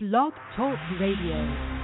Blog Talk Radio.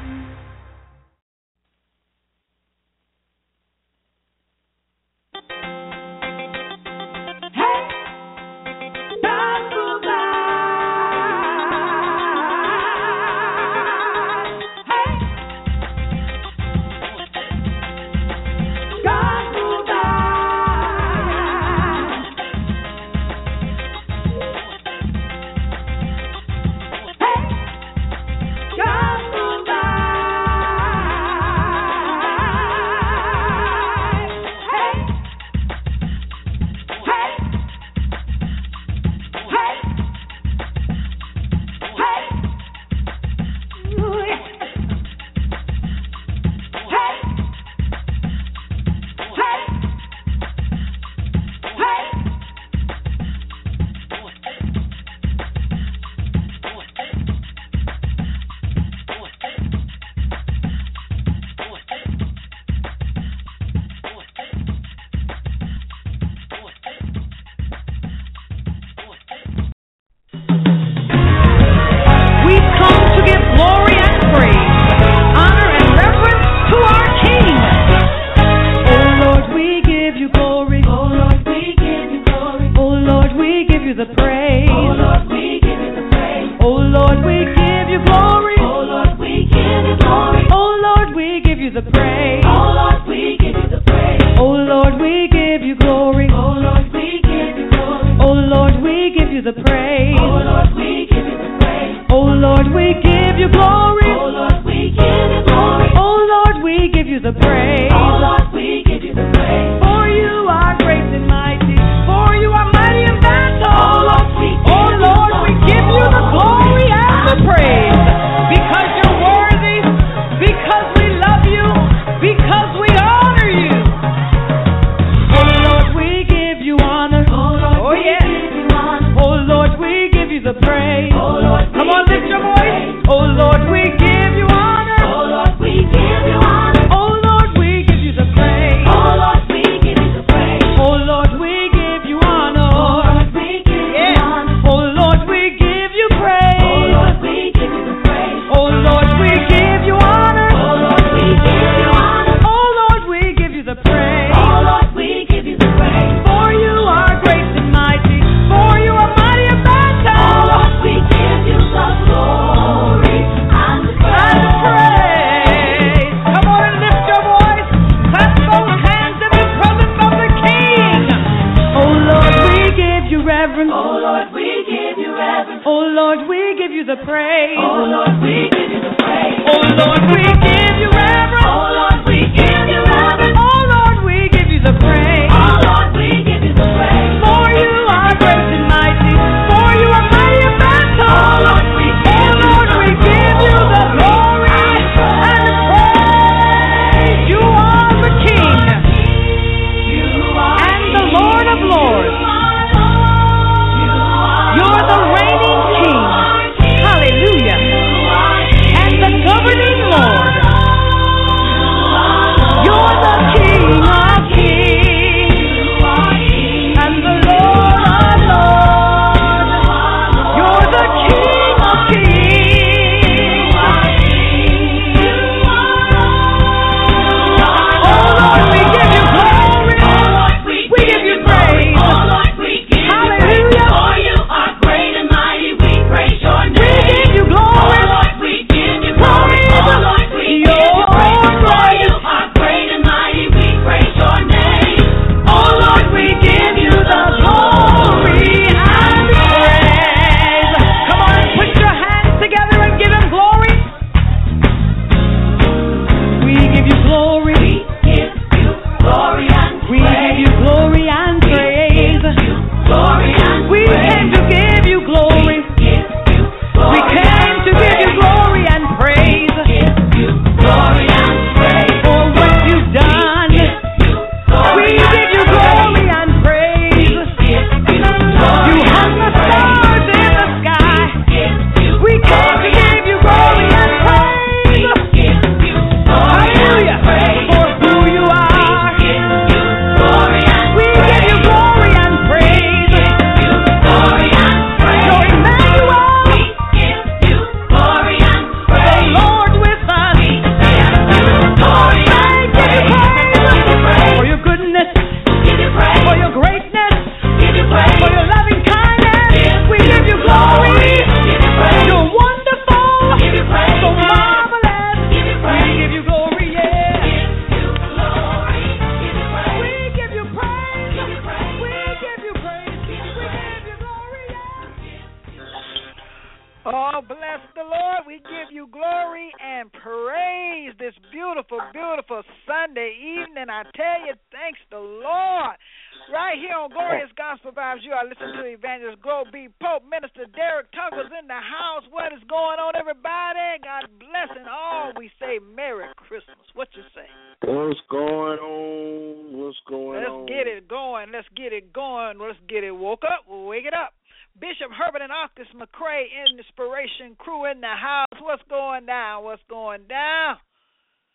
Beautiful, Sunday evening. I tell you, thanks the Lord. Right here on Glorious Gospel Vibes, you are listening to Evangelist Globee Pope, Minister Derrick Tuggle's in the house. What is going on, everybody? God bless and all. We say Merry Christmas. What you say? What's going on? What's going on? Let's get it going. Let's get it going. Let's get it woke up. We'll wake it up. Bishop Herbert and Octus McCray Inspiration Crew in the house. What's going down? What's going down?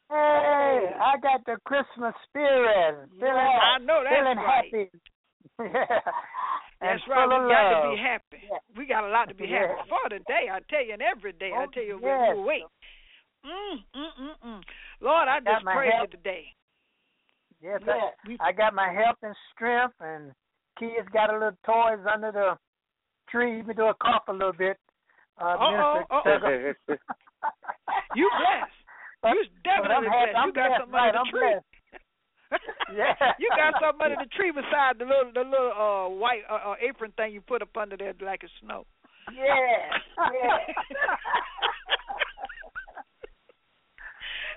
Hey, I got the Christmas spirit. Feeling, I know that's feeling right. happy. That's And right. full We of got to be happy. Yeah. We got a lot to be happy Yeah. for today. I tell you, and every day. I Oh, tell you, yes. we wait. Mm, mm, mm, mm. Lord, I Got just my praise you today. Yes, Lord, we- I, I got my health and strength, and kids got a little toys under the tree. Even do a cough a little bit. Uh, Uh-oh, uh-oh. You blessed. But- You but I'm definitely happy. blessed. I'm You got blessed, something right, under the I'm tree. blessed. Yeah. you got something under the tree beside the little the little uh white uh, uh, apron thing you put up under there like it's snow. Yeah. Yeah.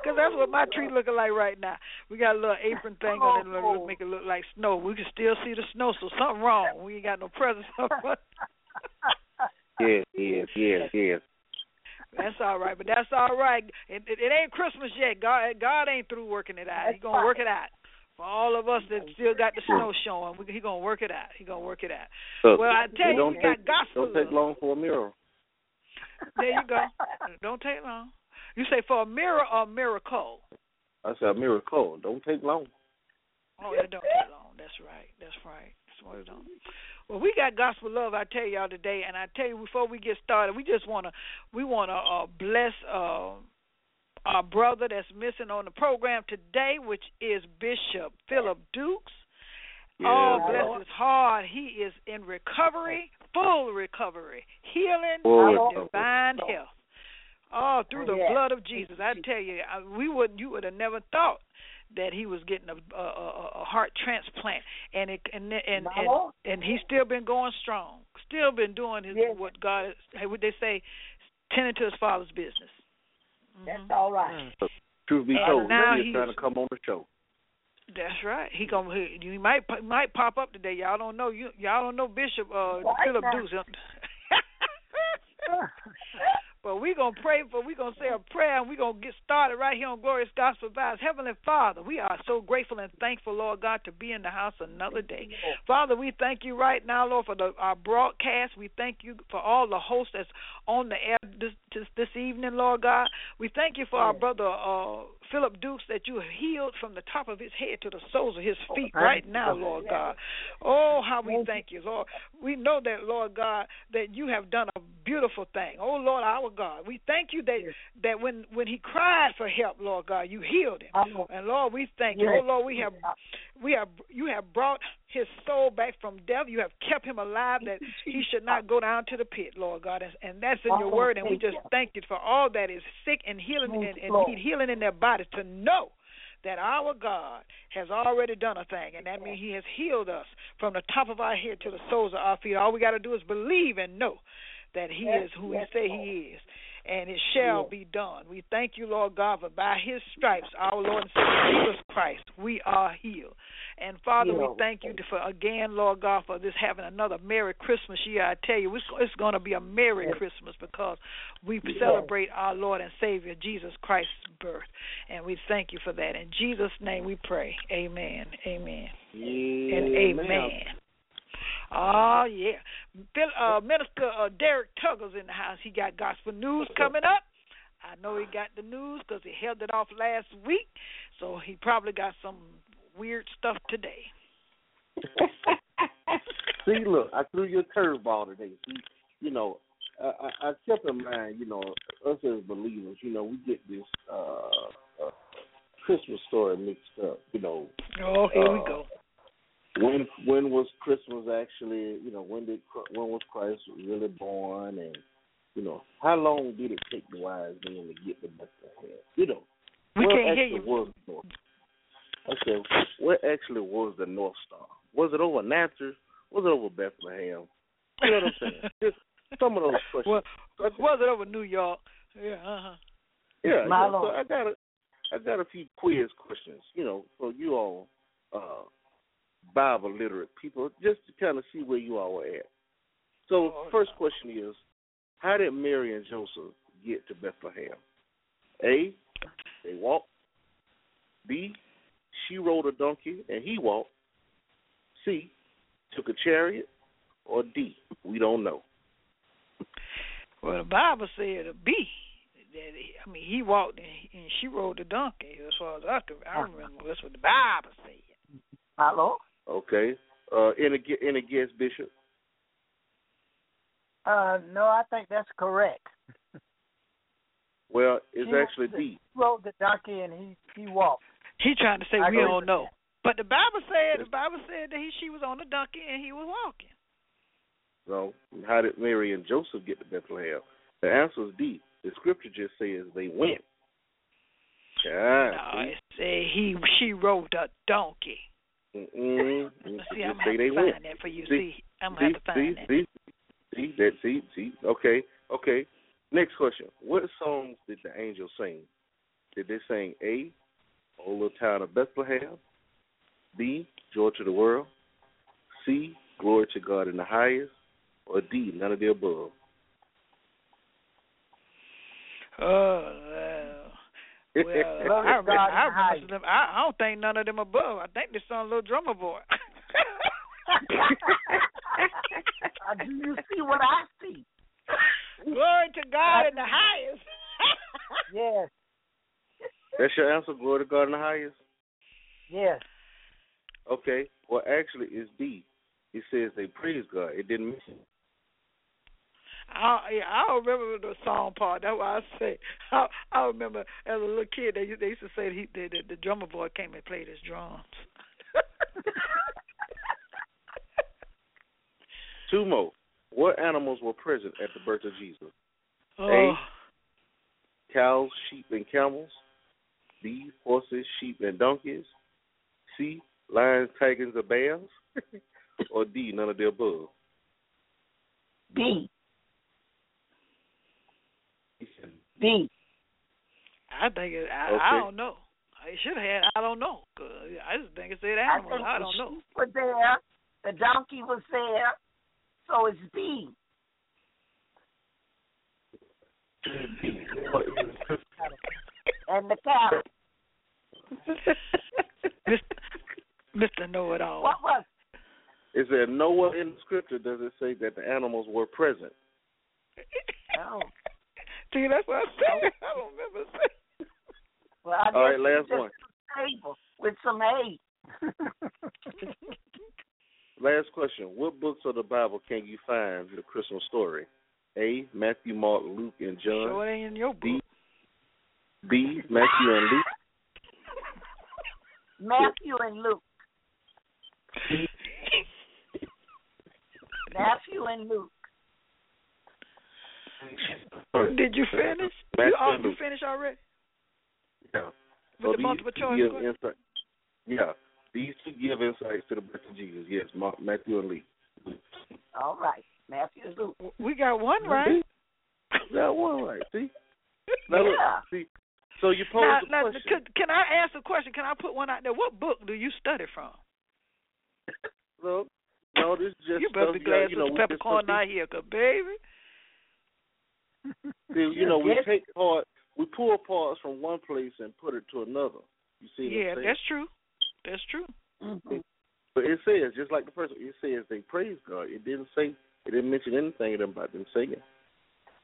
Cause that's what my tree looking like right now. We got a little apron thing on it, Oh. look, make it look like snow. We can still see the snow, so something wrong. We ain't got no presents up front. yes, yes, yes, yes. That's all right, but that's all right. It, it, it ain't Christmas yet. God, God ain't through working it out. He That's gonna work it out. For all of us that still got the snow showing, we, he gonna work it out. He gonna work it out. Look, Well, I tell it you, don't we got take, gospel Don't take long for a mirror. There you go. Don't take long. You say for a mirror or a miracle? I said a miracle. Don't take long. Oh, it don't take long. That's right. That's right. That's what it don't. Well, we got gospel love. I tell y'all today, and I tell you before we get started, we just wanna we wanna uh, bless uh, our brother that's missing on the program today, which is Bishop Philip Dukes. oh, bless his heart. He is in recovery, full recovery, healing, Full and divine health. Oh, through the Yeah. blood of Jesus. I tell you, I, we would you would have never thought that he was getting a, a, a, a heart transplant, and it and and, and and he's still been going strong, still been doing his Yeah. what God is, hey, what they say, tending to his father's business. That's Mhm. all right. Truth be told, now he's he's- trying to come on the show. That's right. He gonna he, he might he might pop up today. Y'all don't know you y'all don't know Bishop uh Right Philip now. Dukes. But we gonna pray for we're gonna say a prayer and we're gonna get started right here on Glorious Gospel Vibes. Heavenly Father, we are so grateful and thankful, Lord God, to be in the house another day. Father, we thank you right now, Lord, for the our broadcast. We thank you for all the hosts that's on the air this this, this evening, Lord God. We thank you for our brother uh Philip Dukes that you healed from the top of his head to the soles of his feet right now, Lord God. Oh, how we thank you, Lord. We know that, Lord God, that you have done a beautiful thing. Oh, Lord, our God. We thank you that that when when he cried for help, Lord God, you healed him. And Lord, we thank you. Oh, Lord, we have we have you have brought his soul back from death. You have kept him alive that he should not go down to the pit, Lord God. And, that's in your Oh, word. And we just thank you for all that is sick and healing and, and need healing in their bodies to know that our God has already done a thing, and that means He has healed us from the top of our head to the soles of our feet. All we got to do is believe and know that He is who He say He is, and it shall be done. We thank you, Lord God, for by His stripes, our Lord and Savior Jesus Christ, we are healed. And Father, we thank you for again, Lord God, for this having another Merry Christmas year. I tell you, it's, it's going to be a Merry. Christmas because we celebrate our Lord and Savior Jesus Christ's birth, and we thank you for that. In Jesus' name, we pray. Amen. Amen. Yeah, and amen. Oh yeah, Phil- uh, Minister uh, Derrick Tuggle's in the house. He got gospel news coming up. I know he got the news because he held it off last week, so he probably got some weird stuff today. See, look, I threw you a curveball today. See, you know, I, I, I kept in mind, you know, us as believers, you know, we get this uh, uh Christmas story mixed up. You know, Oh, here we Uh, go. When when was Christmas actually? You know, when did Chr- when was Christ really born? And you know, how long did it take the wise men to get to Bethlehem? You know, We what can't hear actually you. Was the North? Okay, what actually was the North Star? Was it over Nazareth? Was it over Bethlehem? You know what I'm saying? Just some of those questions. Well, was it over New York? Yeah. Uh-huh. Yeah. My yeah. So I got a, I got a few quiz questions. You know, for you all, uh, Bible literate people, just to kind of see where you all were at. So Oh, first question is, how did Mary and Joseph get to Bethlehem? A, they walked. B, she rode a donkey and he walked. C, took a chariot. Or D, we don't know. Well, the Bible said a B. That he, I mean, he walked and, he, and she rode the donkey. As far as I can, I oh. remember that's what the Bible said. My Lord. Okay. Uh, any gu- any guess, Bishop? Uh, no, I think that's correct. Well, it's She actually rode D. He rode the donkey and he he walked. He trying to say I we don't with know, that. but the Bible said the Bible said that he she was on the donkey and he was walking. So, how did Mary and Joseph get to Bethlehem? The answer is D. The scripture just says they went. Yeah. no, it said he she rode a donkey. Mm-mm. See, I'm say they find that for you. See, See, I'm see, gonna have to find see, that. see, see, that, see, see. Okay, okay. Next question. What songs did the angels sing? Did they sing A, O Little Town of Bethlehem, B, Joy to the World, C, Glory to God in the highest, or D, none of the above? Oh, well, well I, Glory remember, I, the remember highest. them, I, I don't think none of them above. I think they sung Little Drummer Boy. Uh, do you see what I see? Glory to God in the highest. Yes, That's your answer, Glory to God in the highest? yes. Okay. Well, actually, it's D. It says they praise God. It didn't mention I I don't remember the song part. That's why I say I I remember as a little kid they used, they used to say that he the, the, the drummer boy came and played his drums. Two more. What animals were present at the birth of Jesus? oh, Cows, sheep, and camels. B. Horses, sheep, and donkeys. C. Lions, tigers, or bears. or D. None of the above. B. B. I think it, I, Okay. I don't know. I should have had I don't know. I just think it said I animals. think I, don't know. sheep were there. The donkey was there. So it's B. And the cattle. Mister Mister Know It All. What was Is there nowhere in the scripture does it say that the animals were present? Oh. See, that's what I said. I don't remember saying. Well, I All right, guess last it's just one. table with some hay. Last question. What books of the Bible can you find the Christmas story? A. Matthew, Mark, Luke, and John. Sure, it ain't in your book. B. B. Matthew and Luke. Matthew and Luke. Matthew and Luke. Did you finish? Matthew you, all, you finished already Yeah. with the these multiple choice? give insight- Yeah. These two give insights to the birth of Jesus. Yes, Mark, Matthew and Luke. All right. Matthew and Luke. We got one right. That one right. See? Now, look, Yeah. see. So you pose Now, the now, question. could, can I ask a question? Can I put one out there? What book do you study from? Look, no, this is just you better stuff, be glad you know, Sister we just Peppercorn not here, here, 'cause baby. See, you know, we take part, we pull parts from one place and put it to another. You see what Yeah, I'm that's true. That's true. hmm But it says, just like the first one, it says they praise God. It didn't say, it didn't mention anything about them singing.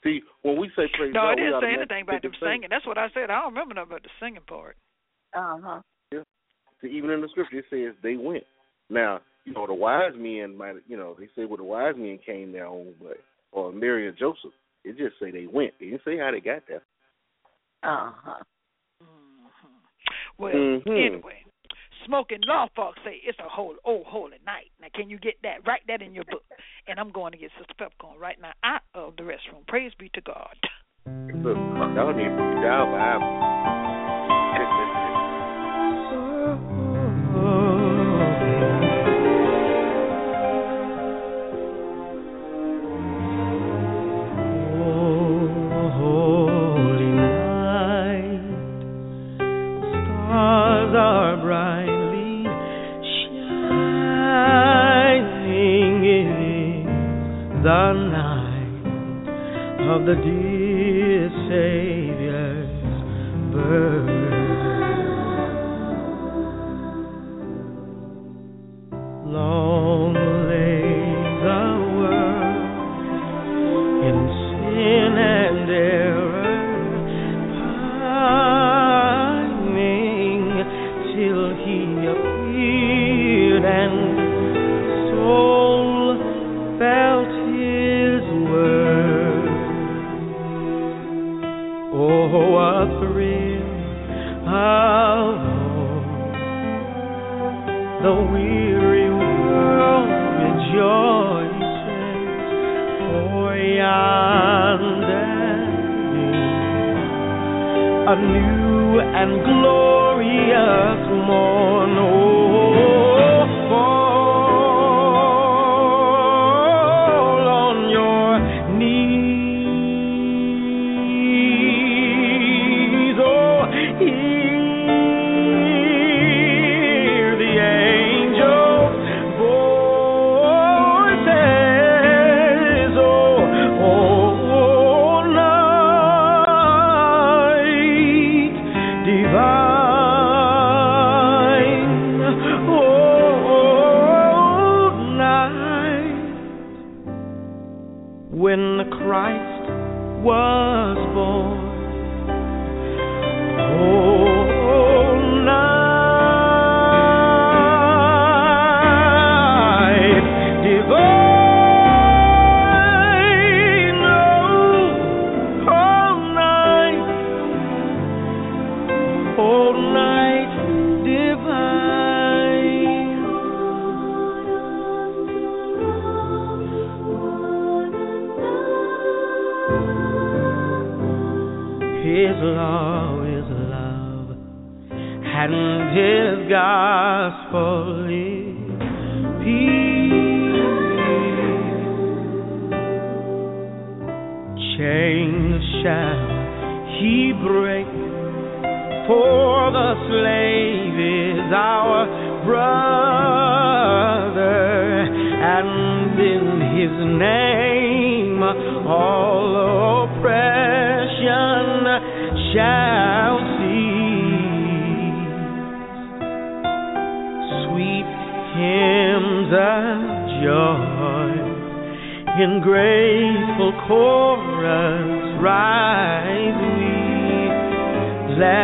See, when we say praise No, God, no, it didn't say anything about them singing. singing. That's what I said. I don't remember nothing about the singing part. Uh huh. Yeah. See, even in the scripture, it says they went. Now, you know, the wise men might, you know, they say well, the wise men came down, but or Mary and Joseph, it just say they went. It didn't say how they got there. Uh huh. hmm Well, Mhm. anyway, smoking law folks say it's a whole oh holy night. Now, can you get that? Write that in your book. And I'm going to get Sister Peppercorn right now out of the restroom. Praise be to God. Look, y'all need to put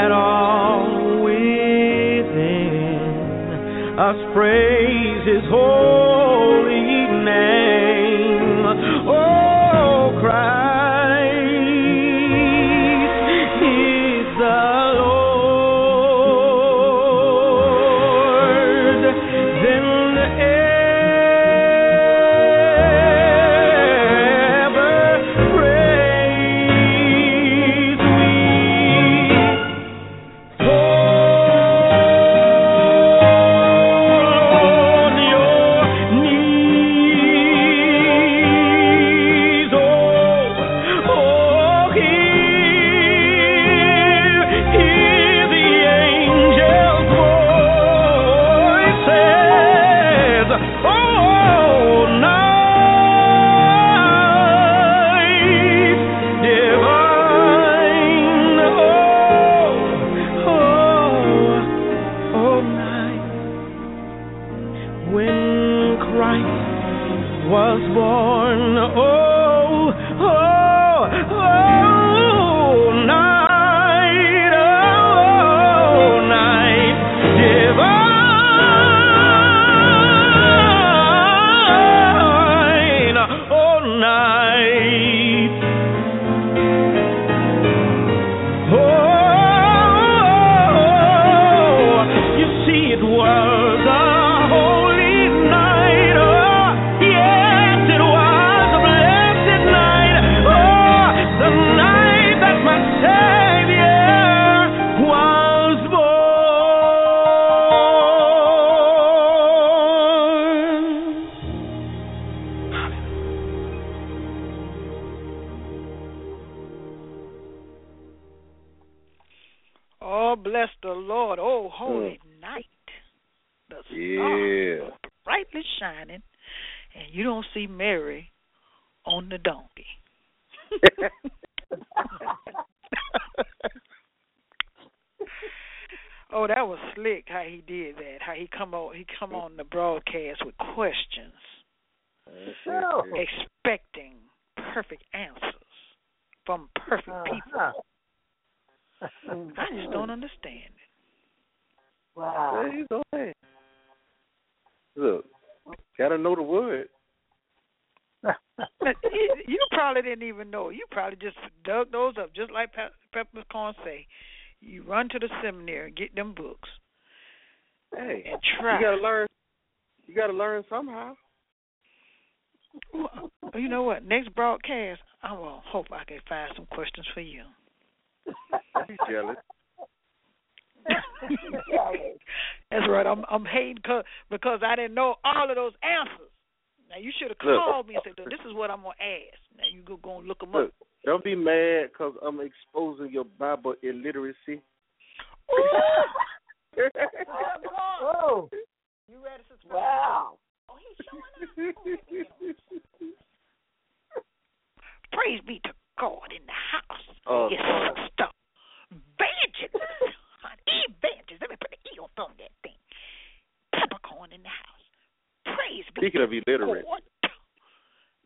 Let all within us praise His holy name. Lord. Oh, holy night. The stars Yeah. are brightly shining, and you don't see Mary on the donkey. oh, that was slick how he did that. How he come on he come on the broadcast with questions, Oh. expecting perfect answers from perfect people. Uh-huh. I just don't understand it. Wow. There you go. man. Look, gotta know the word. You you probably didn't even know. You probably just dug those up, just like Pe- Peppercorn say. You run to the seminary and get them books Hey, and try. you gotta learn. You gotta learn somehow. Well, you know what? Next broadcast, I will hope I can find some questions for you. Be jealous. That's right. I'm I'm hating cause, because I didn't know all of those answers. Now you should have Look. called me and said, "This is what I'm gonna ask." Now you go go and look them Look, up. don't be mad because I'm exposing your Bible illiteracy. Whoa. You ready to subscribe? Wow. Oh, he's showing up. Praise be to God in the house. Oh, His God. sister, evangelist, evangelist. Let me put the E on front of that thing. Peppercorn in the house. Praise be Speaking of illiterate, God.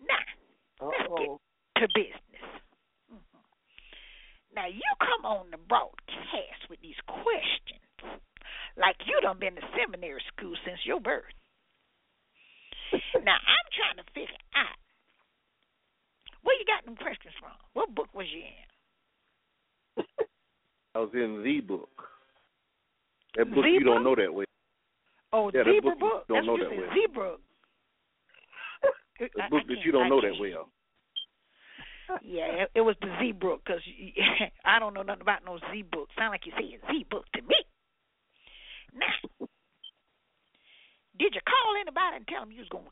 Now, let's get Uh-oh. to business. Mhm. Now you come on the broadcast with these questions, like you done been to seminary school since your birth. now I'm trying to figure out where you got them questions from. What book was you in? I was in the book. That book The you don't know that way. Oh, Yeah, the zebra book you don't know that you way. Zebra. The I- I book that you don't I know can't that well. Yeah, it, it was the Z book because I don't know nothing about no Z book. Sound like you say a Z book to me. Now, did you call anybody and tell them you was gonna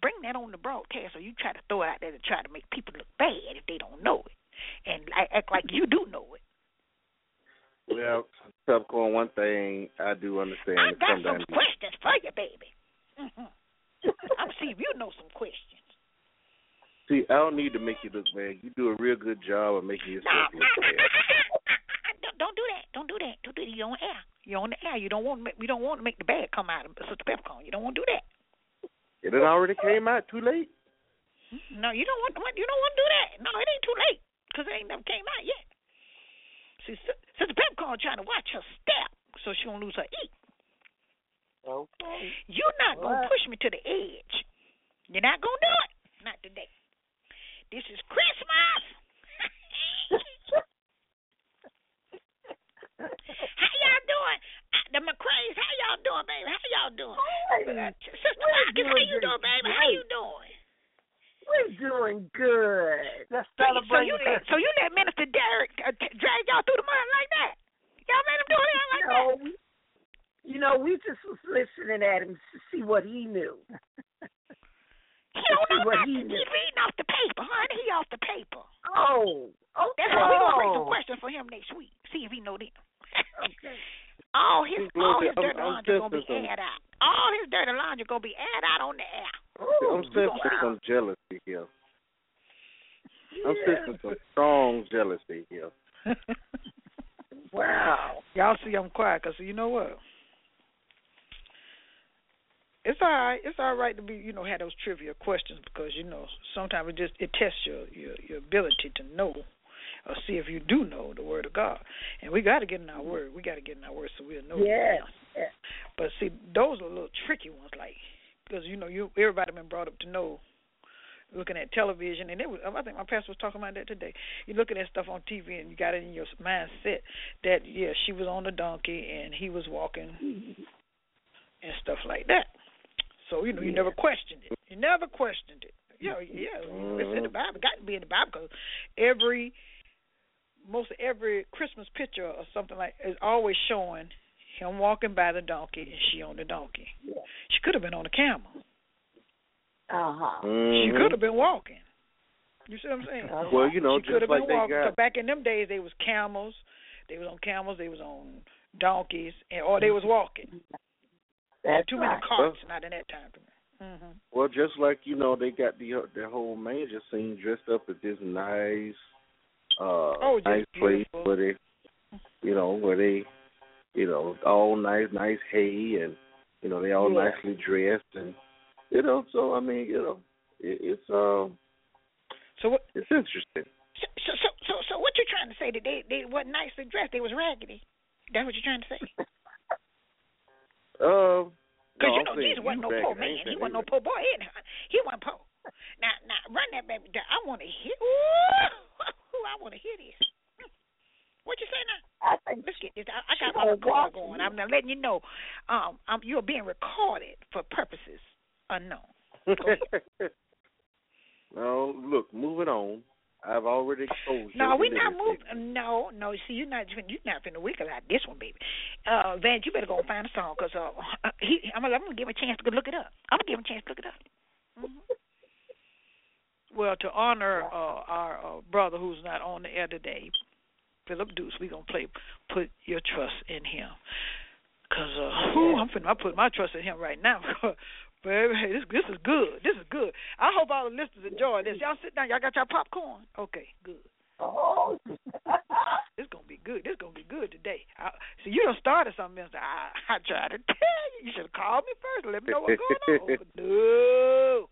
bring that on the broadcast, or you try to throw it out there to try to make people look bad if they don't know it, and act like you do know it? Well, Pepcorn, one thing I do understand I got some sometimes questions for you, baby. hmm I'm see if you know some questions. see, I don't need to make you look bad. You do a real good job of making yourself no, look bad. don't, don't do that. Don't do that. Don't do that. You're on air. You're on the air. You don't want to make. You don't want to make the bad come out of Sister Peppercorn. You don't want to do that. It already came out too late. No, you don't want. You don't want to do that. No, it ain't too late because it ain't never came out yet. See, Sis- Sister Peppercorn trying to watch her step so she don't lose her eat. Okay. You're not gonna push me to the edge. You're not gonna do it. Not today. This is Christmas. how y'all doing? Uh, The McCrays, how y'all doing, baby? How y'all doing? Hey, Sister Watkins, how you doing, baby? How you doing? We're doing good. Let's So you, so you let so you let Minister Derrick uh, drag y'all through the mud like that? Y'all let him do that like no, that? we, you know, we just was listening at him to see what he knew. He don't know what nothing. he knew. He's reading off the paper, honey. He off the paper. Oh, okay. That's why we gonna bring some Oh, questions for him next week. See if he know them. Okay. all his all his dirty I'm laundry gonna be aired out. All his dirty laundry gonna be aired out on the air. I'm sensing some jealousy here. I'm sensing some strong jealousy here. Wow. Y'all see I'm quiet because you know what? It's all right. It's all right to be, you know, have those trivia questions because you know sometimes it just it tests your your your ability to know or see if you do know the word of God. And we got to get in our word. We got to get in our word so we'll know. the Yes. answer. But see, those are a little tricky ones, like because you know you everybody been brought up to know looking at television, and it was I think my pastor was talking about that today. You're looking at stuff on TV, and you got it in your mindset that yeah, she was on the donkey and he was walking and stuff like that. So you know you never questioned it. You never questioned it. You know, yeah, it's in the Bible. It got to be in the Bible because every most every Christmas picture or something like is always showing him walking by the donkey and she on the donkey. Yeah. She could have been on a camel. Uh huh. She Mhm. could have been walking. You see what I'm saying? Well, you know, she could just have like been they walking. 'cause got back in them days, they was camels. They was on camels. They was on donkeys, and or they was walking. That's Too right. many carts. Not in that time. Mhm. Well, just like you know, they got the the whole major scene dressed up at this nice, uh, Oh, just nice place beautiful. where they, you know, where they, you know, all nice, nice hay, and you know, they all Yeah. nicely dressed, and you know, so I mean, you know, it, it's um, So what? it's interesting. So, so, so, so, what you're trying to say? That they they wasn't nicely dressed? They was raggedy. That's what you're trying to say? Um, Because no, you I'm know saying Jesus wasn't no poor back, I ain't man. He wasn't no poor boy. He, he wasn't poor. Now, now, run that baby down. I want to hear. Ooh, I want to hear this. What you say now? I think Let's get this. I, I got my gonna recorder going. I'm not letting you know. Um, um, you're being recorded for purposes unknown. no, look, moving on. I've already exposed No, your we're not illiteracy. moving. No, no. See, you're not. You're not finna wiggle out this one, baby. Uh, Vance, you better go and find a song, cause uh, he. I'm gonna, I'm gonna give him a chance to go look it up. I'm gonna give him a chance to look it up. Mhm. Well, to honor uh, our uh, brother who's not on the air today, Philip Dukes, we're gonna play "Put Your Trust in Him." Cause uh, whew, I'm finna, I put my trust in him right now. Baby, hey, this this is good. This is good. I hope all the listeners enjoy this. Y'all sit down. Y'all got your popcorn? Okay, good. Oh, This gonna be good. This gonna be good today. I, see, you done started something else. I, I tried to tell you. You should have called me first. Let me know what's going on. no.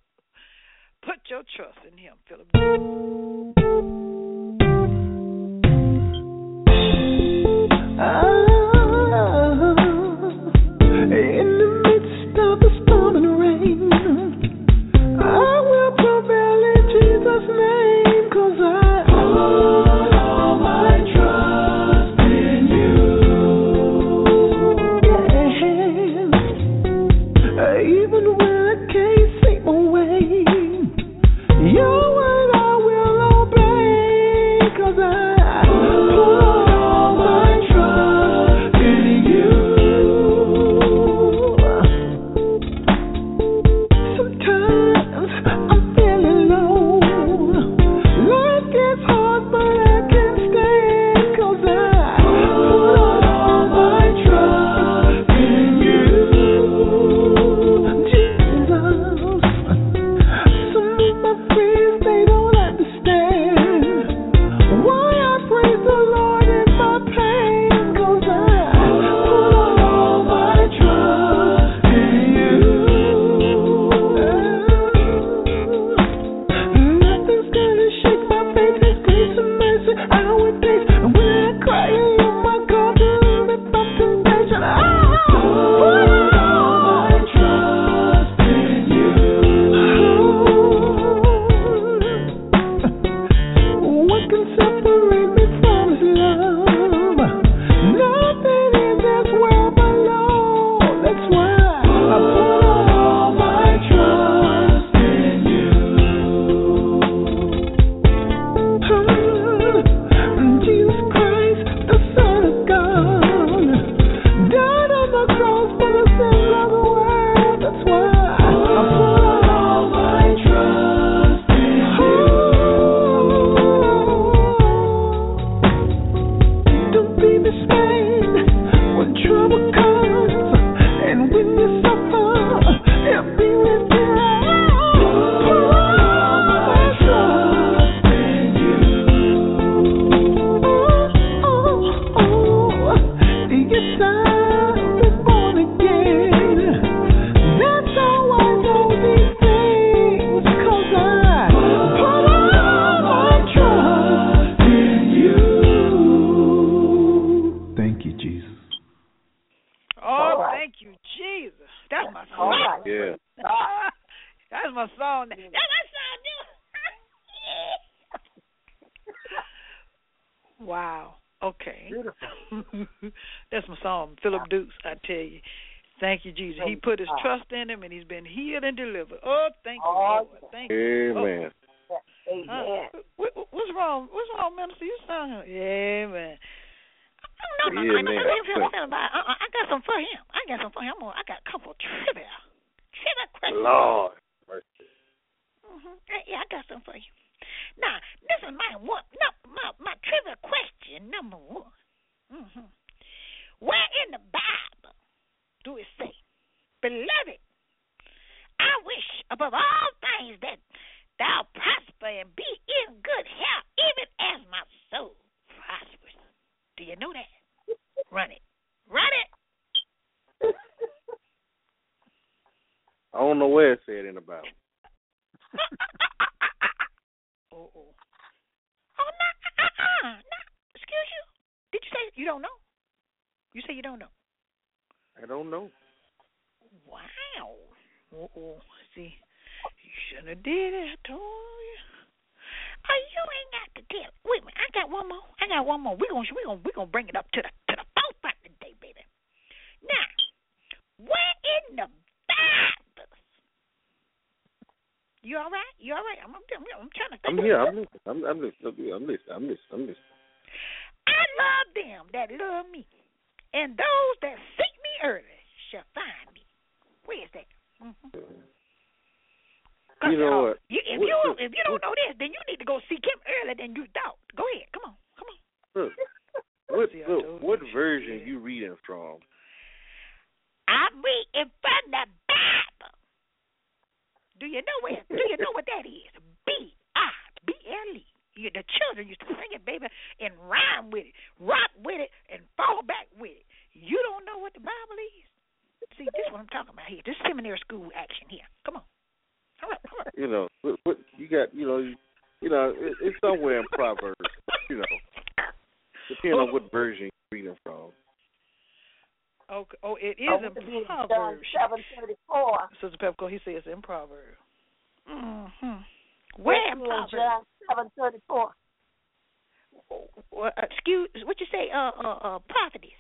Put your trust in Him, Philip. In That's my song, Philip Dukes. I tell you. Thank you, Jesus. He put his trust in him, and he's been healed and delivered. Oh, thank you, Oh, Lord. Thank you. Amen. Amen. Uh, what's wrong? What's wrong, minister? You sound Amen. No, no, Yeah, no, no, man. no, no, no, no, no, uh-uh, I got some for him. I got some for him. I'm gonna- I got a couple trivia, trivia questions. Lord. Mm-hmm. Yeah, I got some for you. Now, this is my one. No, my my trivia question number one. Mm-hmm. Where in the Bible do it say, "Beloved, I wish above all things that thou prosper and be in good health, even as my soul prospers. Do you know that? Run it. Run it. I don't know where it said in the Bible. oh, oh. Oh, no, uh-uh, no. Excuse you. Did you say you don't know? You say you don't know. I don't know. Wow. Oh, oh. See, you shouldn't have did it. I told you. Oh, you ain't got to tell. Wait a minute. I got one more. I got one more. We gonna we gonna we gonna bring it up to the to the forefront today, baby. Now, where in the Bible? You all right? You all right? I'm I'm, I'm trying to think. I'm here. I'm listening. I'm, I'm listening. I'm listening. I'm listening. I'm listening. I love them that love me, and those that seek me early shall find me. Where is that? Mm-hmm. You know what? You, if What- you what- if you don't know this, then you need to go seek him earlier than you thought. Go ahead, come on, come on. Look, what See, look, what version Yeah. you reading from? I'm reading from the Bible. Do you know where? Do you know what that is? B I B L E. You- The children used to sing it, baby, and rhyme with it, rock with it, and fall back with it. You don't know what the Bible is? See, this is what I'm talking about here. This seminary school action here. Come on. Hurry up, hurry up. You know, what, what you got? You know, you, you know, it, it's somewhere in Proverbs. You know, depending on what version you're reading from. Okay. Oh, it is Oh, in it is John Proverbs. seven thirty four. Sister Pepco, he says in Proverbs. Mm-hmm. Where in Proverbs? John seven thirty four. Well, excuse, what you say, uh, uh, uh, prophetess?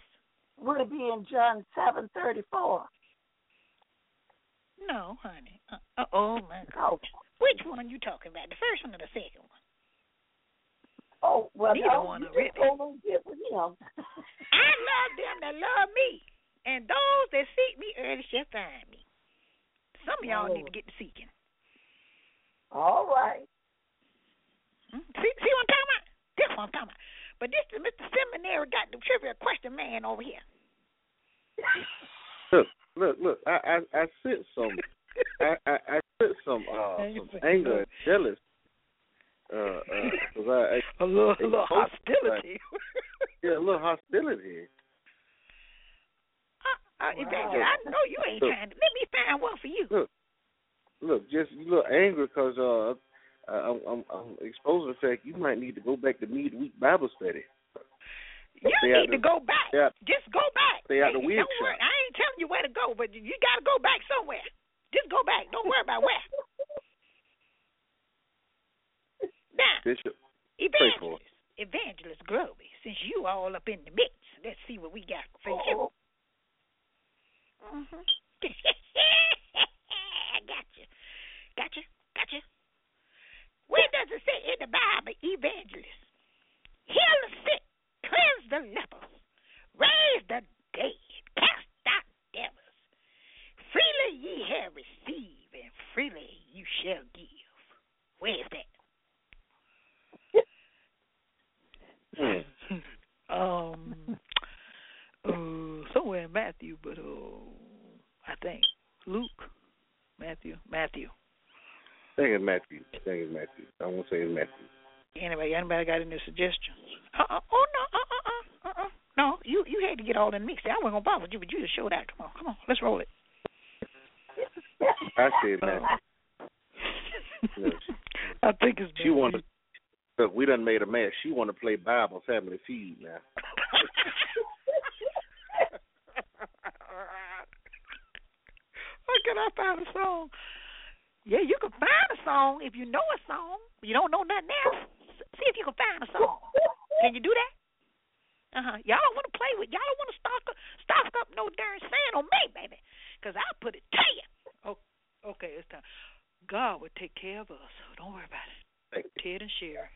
Would it be in John seven thirty four? No, honey. Uh, uh, oh my God. Oh, Which one are you talking about? The first one or the second one? oh well, Neither no, one you just really. go and get with him. I love them that love me, and those that seek me early shall find me. Some of y'all need to get to seeking. All right. Hmm? See, see what I'm talking about? This what I'm talking about. But this is Mr. Seminary got the trivia question man over here. Look, look, look. I I, I sent some. I, I I sent some uh some anger and jealous. Uh, uh, I, I A little, a little hostility. yeah, a little hostility. Uh, uh, Wow. Evangelist, I know you ain't Look. trying to. Let me find one for you. Look, look, just you look angry because uh, I- I'm, I'm I'm exposing the fact you might need to go back to midweek Bible study. You Stay need to the- go back. out- Just go back. stay out the Hey, wig don't worry. I ain't telling you where to go, but you got to go back somewhere. Just go back. Don't worry about where. Now, Bishop, for Evangelist, Evangelist Globee, since you all up in the mix, let's see what we got for you. Mm-hmm. I got you. Got you. Got you. Where does it say in the Bible, evangelist? Heal the sick, cleanse the lepers, raise the dead, cast out devils. Freely ye have received, and freely you shall give. Where is that? Um, uh, somewhere in Matthew, but uh, I think Luke, Matthew, Matthew. I think it's Matthew. I think it's Matthew. I won't say it's Matthew. Anybody, anybody got any suggestions? Uh-uh. Oh no, uh-uh, uh-uh, uh-uh. No, you you had to get all in the mix. I wasn't gonna bother you, but you just showed out. Come on, come on, let's roll it. I said Matthew. No, I think it's She wanted. Look, we done made a mess. She want to play Bible Family Feud now. Where can I find a song? Yeah, you can find a song if you know a song. You don't know nothing else. See if you can find a song. Can you do that? Uh huh. Y'all don't want to play with. Y'all don't want to stock up, stock up no darn sand on me, baby. Cause I'll put it to you. Okay, it's time. God will take care of us. Don't worry about it. Ted and Sherry.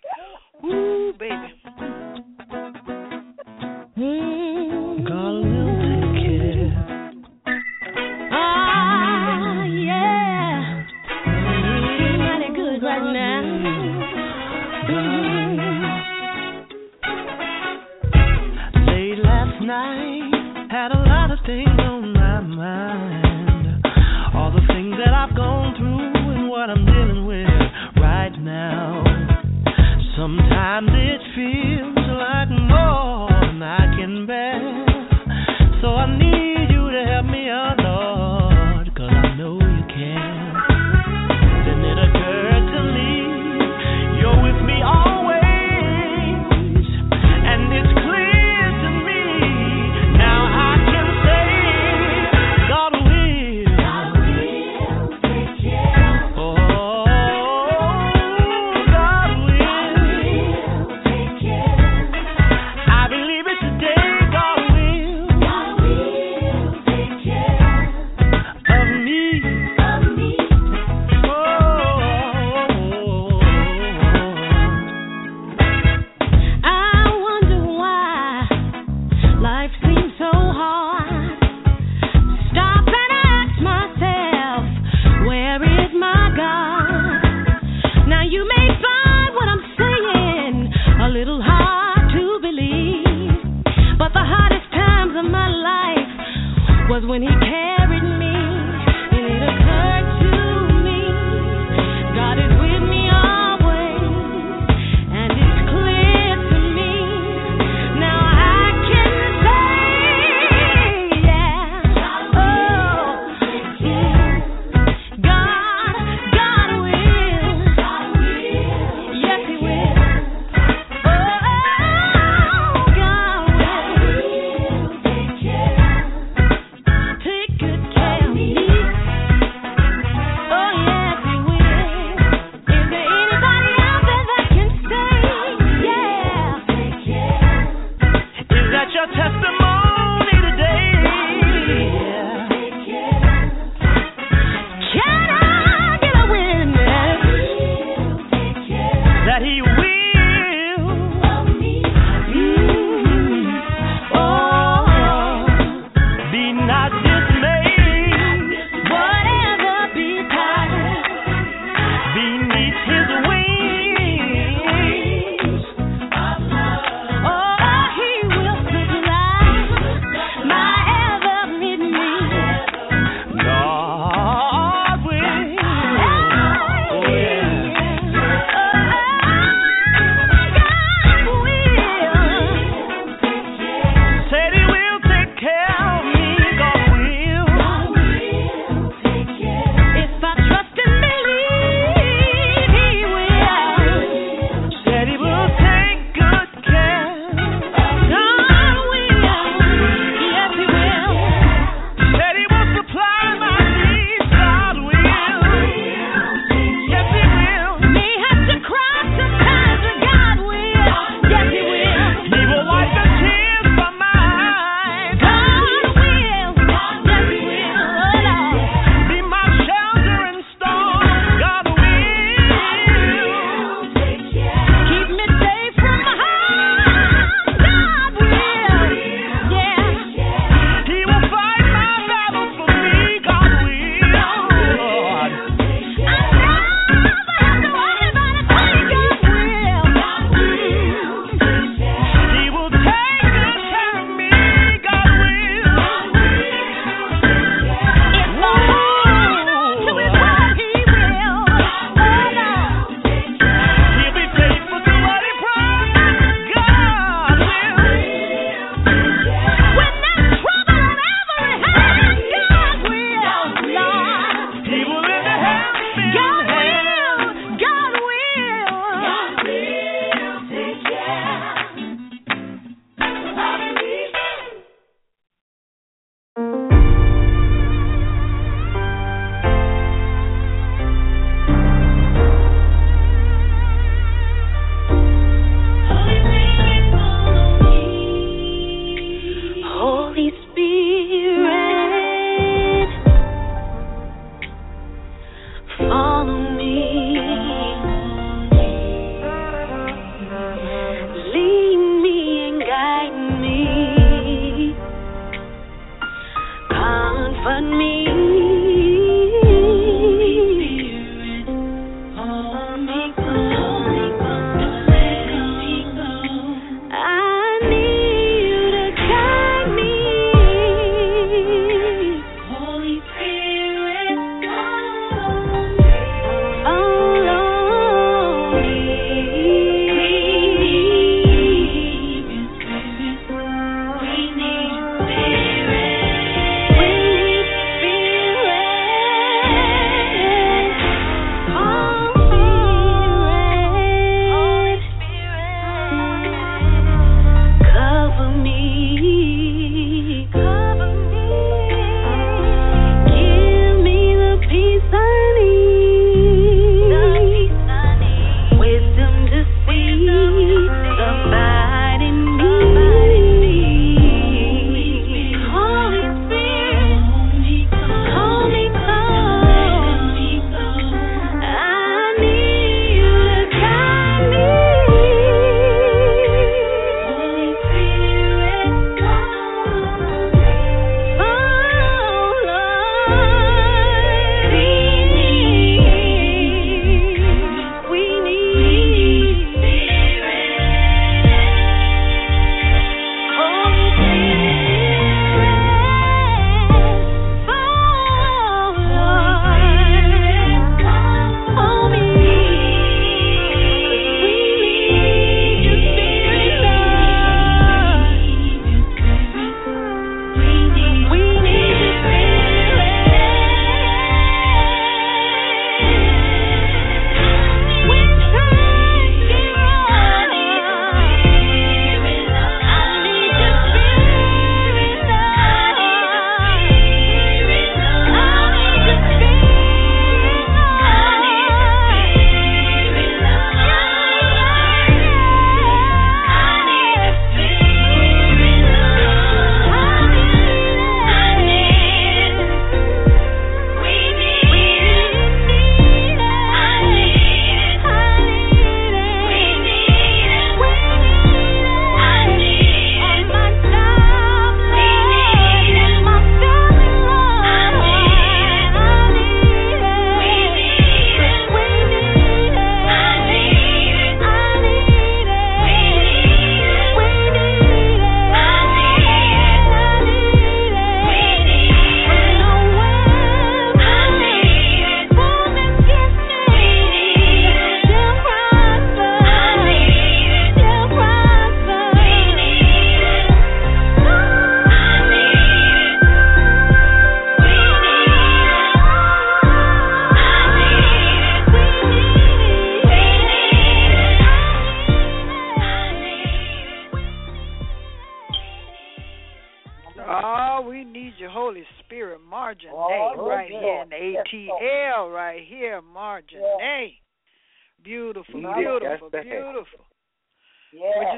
Ooh,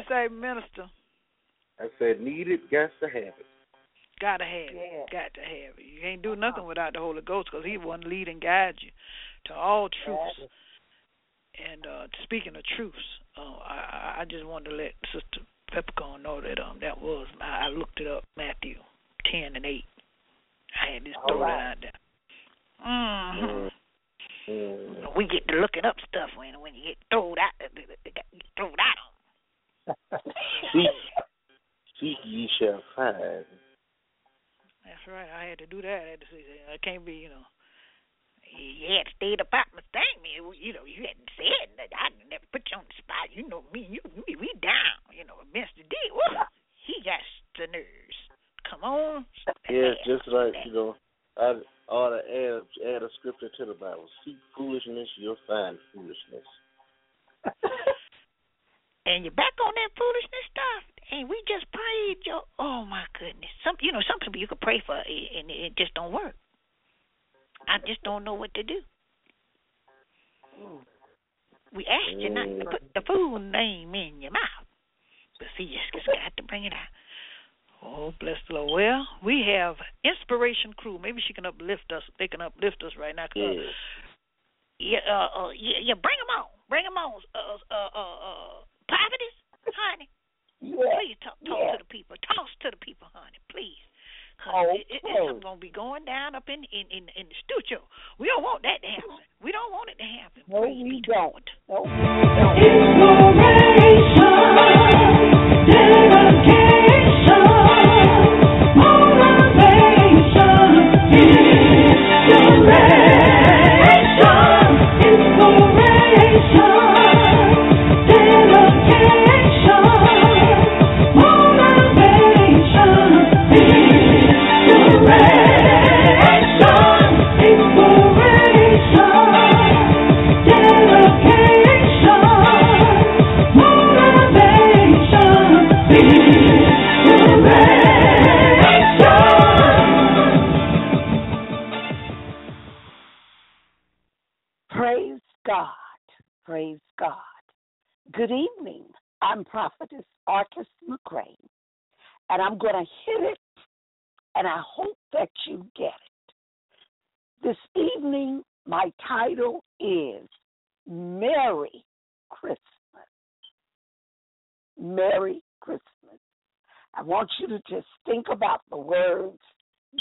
you say, Minister? I said, need it, got to have it. Gotta have Yeah. it. Got to have it. You can't do nothing without the Holy Ghost because He one lead and guide you to all truths. Yeah. And uh speaking of truths, uh, I I- I just wanted to let Sister Peppercorn know that um that was I, I looked it up Matthew ten and eight. I had this All throw right. out there. Mm-hmm. Mm. Mm. We get to looking up stuff when when you get thrown out, thrown out on. Seek, seek ye shall find. That's right. I had to do that. I had to say I can't be, you know. You had to stay about my thing, man. You know, you hadn't said that. I never put you on the spot. You know me, you we, we down. You know, Mister D. Woo, he got the nerves. Come on. Yeah, just like, you know, I ought to add, add a scripture to the Bible. Seek foolishness, you'll find foolishness. And you're back on that foolishness stuff. And we just prayed, yo. Oh my goodness. Some, you know, some people you could pray for and it just don't work. I just don't know what to do. We asked you not to put the fool name in your mouth, but see, you just got to bring it out. Oh, bless the Lord. Well, we have Inspiration Crew. Maybe she can uplift us. They can uplift us right now. 'cause, uh, Yeah. Yeah, uh, uh, yeah, yeah. Bring them on, bring them on. Uh, uh, uh, uh, prophetess, honey. Yeah. Please talk, talk Yeah. to the people. Talk to the people, honey. Please. Cause Oh, it, it, it's gonna be going down up in, in in in the studio. We don't want that to happen. We don't want it to happen. No, Praise we be to don't. God. No, This evening, my title is Merry Christmas. Merry Christmas. I want you to just think about the words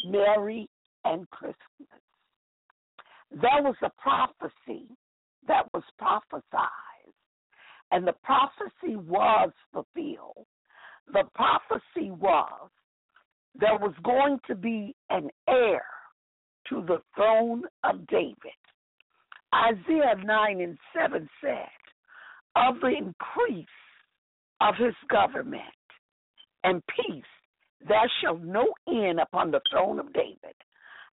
Merry and Christmas there was a prophecy that was prophesied, and the prophecy was fulfilled. The prophecy was there was going to be an heir to the throne of David. Isaiah 9 and 7 said, Of the increase of his government and peace, there shall no end upon the throne of David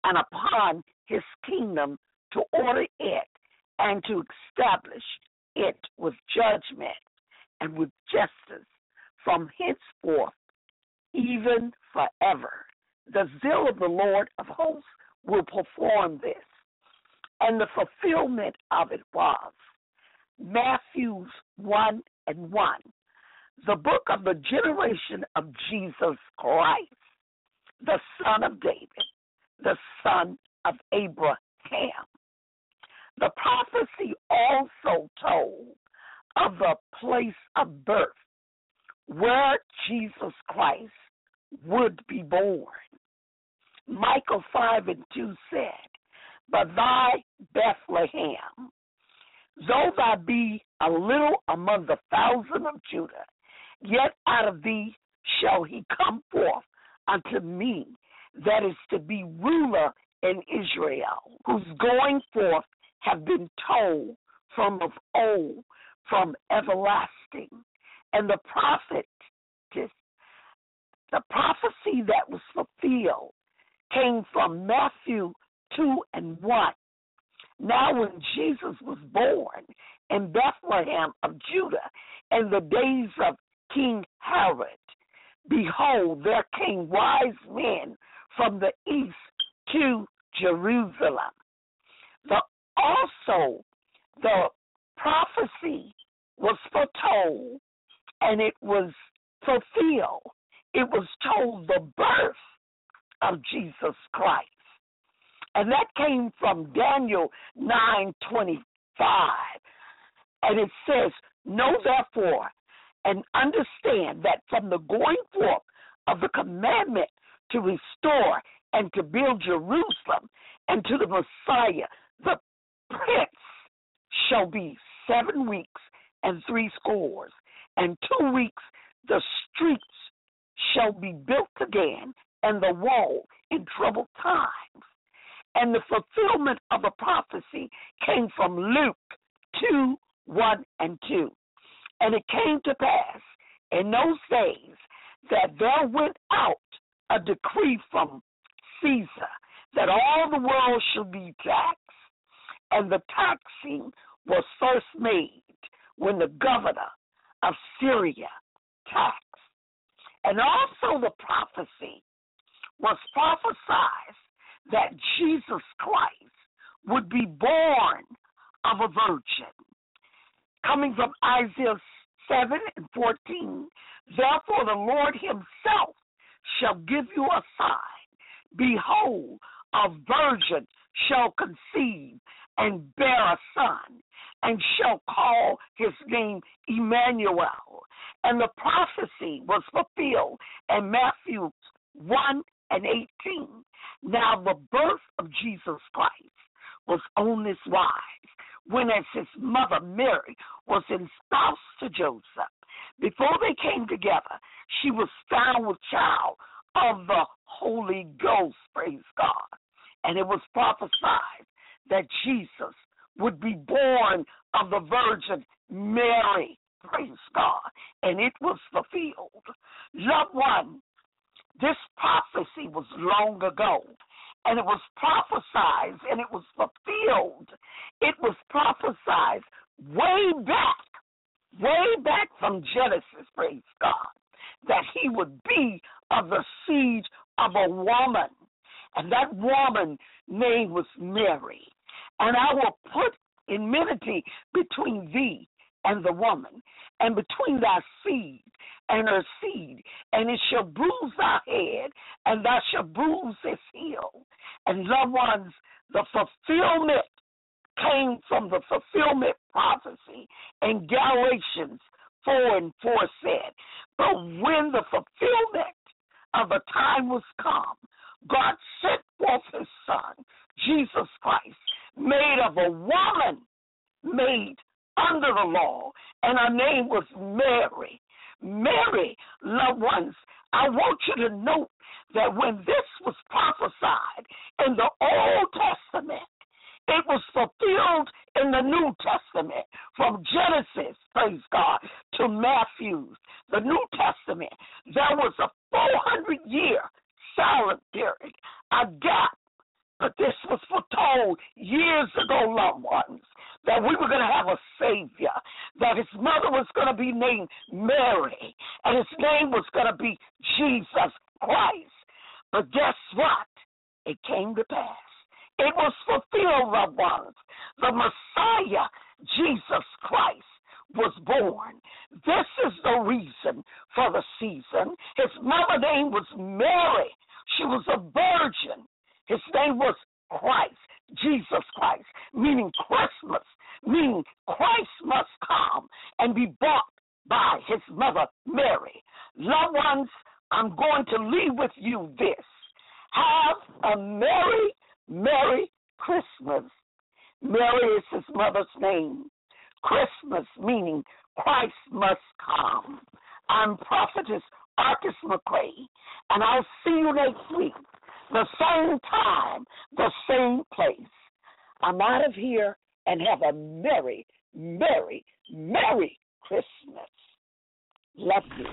and upon his kingdom to order it and to establish it with judgment and with justice from henceforth, even forever. The zeal of the Lord of hosts will perform this. And the fulfillment of it was Matthew 1 and 1, the book of the generation of Jesus Christ, the son of David, the son of Abraham. The prophecy also told of the place of birth where Jesus Christ would be born. Micah 5 and 2 said, But thy Bethlehem, though thou be a little among the thousand of Judah, yet out of thee shall he come forth unto me that is to be ruler in Israel, whose going forth have been told from of old, from everlasting. And the prophet, the prophecy that was fulfilled came from Matthew 2 and 1. Now, when Jesus was born in Bethlehem of Judah in the days of King Herod, behold, there came wise men from the east to Jerusalem. The also the prophecy was foretold and it was fulfilled. It was told the birth of Jesus Christ. And that came from Daniel 9:25. And it says, "Know therefore and understand that from the going forth of the commandment to restore and to build Jerusalem and to the Messiah, the prince shall be seven weeks and three scores, and two weeks the streets shall be built again, and the wall in troubled times. And the fulfillment of the prophecy came from Luke 2 1 and 2. And it came to pass in those days that there went out a decree from Caesar that all the world should be taxed, and the taxing was first made when the governor of Syria taxed. And also the prophecy was prophesied that Jesus Christ would be born of a virgin. Coming from Isaiah 7 and 14, therefore the Lord himself shall give you a sign. Behold, a virgin shall conceive and bear a son, and shall call his name Emmanuel. And the prophecy was fulfilled in Matthew 1 and 18. Now, the birth of Jesus Christ was on this wise, when as his mother Mary was espoused to Joseph. Before they came together, she was found with child of the Holy Ghost, praise God. And it was prophesied that Jesus would be born of the Virgin Mary. Praise God. And it was fulfilled. Loved one, this prophecy was long ago. And it was prophesied and it was fulfilled. It was prophesied way back, way back from Genesis, praise God, that he would be of the seed of a woman. And that woman name was Mary. And I will put enmity between thee and the woman, and between thy seed and her seed, and it shall bruise thy head, and thou shalt bruise his heel. And loved ones, the fulfillment came from the fulfillment prophecy in Galatians 4 and 4 said, But when the fulfillment of the time was come, God sent forth his son, Jesus Christ, made of a woman made under the law, and her name was Mary. Mary, loved ones, I want you to note that when this was prophesied in the Old Testament, it was fulfilled in the New Testament from Genesis, praise God, to Matthew, the New Testament. There was a 400 year silent period, a gap but this was foretold years ago, loved ones, that we were going to have a Savior, that his mother was going to be named Mary, and his name was going to be Jesus Christ. But guess what? It came to pass. It was fulfilled, loved ones. The Messiah, Jesus Christ, was born. This is the reason for the season. His mother name was Mary. She was a virgin. His name was Christ, Jesus Christ, meaning Christmas, meaning Christ must come and be bought by his mother Mary. Loved ones, I'm going to leave with you this. Have a merry, merry Christmas. Mary is his mother's name. Christmas meaning Christ must come. I'm prophetess Arkes McCray, and I'll see you next week the same time, the same place. I'm out of here and have a merry, merry, merry Christmas. Love you.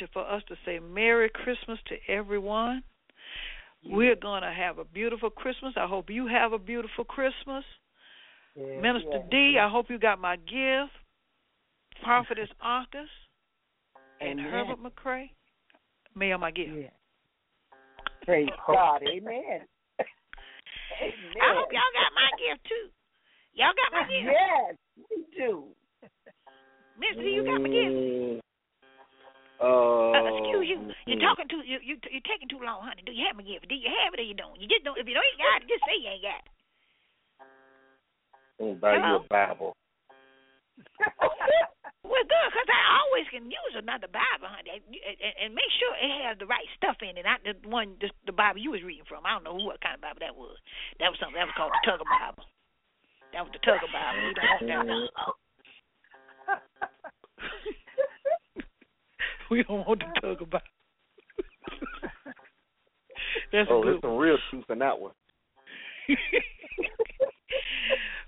Opportunity for us to say Merry Christmas to everyone. We're going to have a beautiful Christmas. I hope you have a beautiful Christmas. Yes, Minister. D, I hope you got my gift. Prophetess Arkes and Amen. Herbert McCray. Mail my gift. Yeah. Praise God. Amen. Amen. I hope y'all got my gift too. Y'all got my gift. Yes, we do. Mister, you got my gift. Mm. Uh, uh, excuse you. You're mm, talking too. You you you're taking too long, honey. Do you have my gift? Do you have it or you don't? You just don't. If you don't ain't got it, just say you ain't got it. I'm gonna buy you a Bible. Well, good, 'cause I always can use another Bible, honey, and, and, and make sure it has the right stuff in it. Not the one, just the Bible you was reading from. I don't know what kind of Bible that was. That was something that was called the Tugger Bible. That was the Tugger Bible. You don't want that. we don't want to talk about. That's Oh, there's some real truth in that one.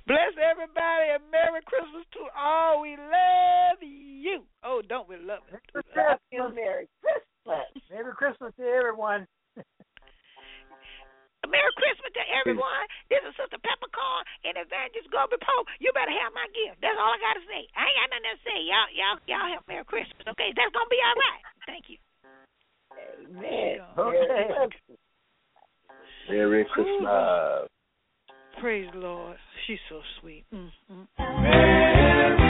Bless everybody and Merry Christmas to all. We love you. Oh, don't we love it? You, Merry Christmas. Merry Christmas to everyone. Merry Christmas to everyone. This is Sister Peppercorn and Evangelist Globee Pope. You better have my gift. That's all I gotta say. I ain't got nothing to say. Y'all, y'all, y'all have Merry Christmas. Okay, that's gonna be all right. Thank you. Amen. Okay. Merry Christmas. Praise the Lord. She's so sweet. Mm, mm, mm.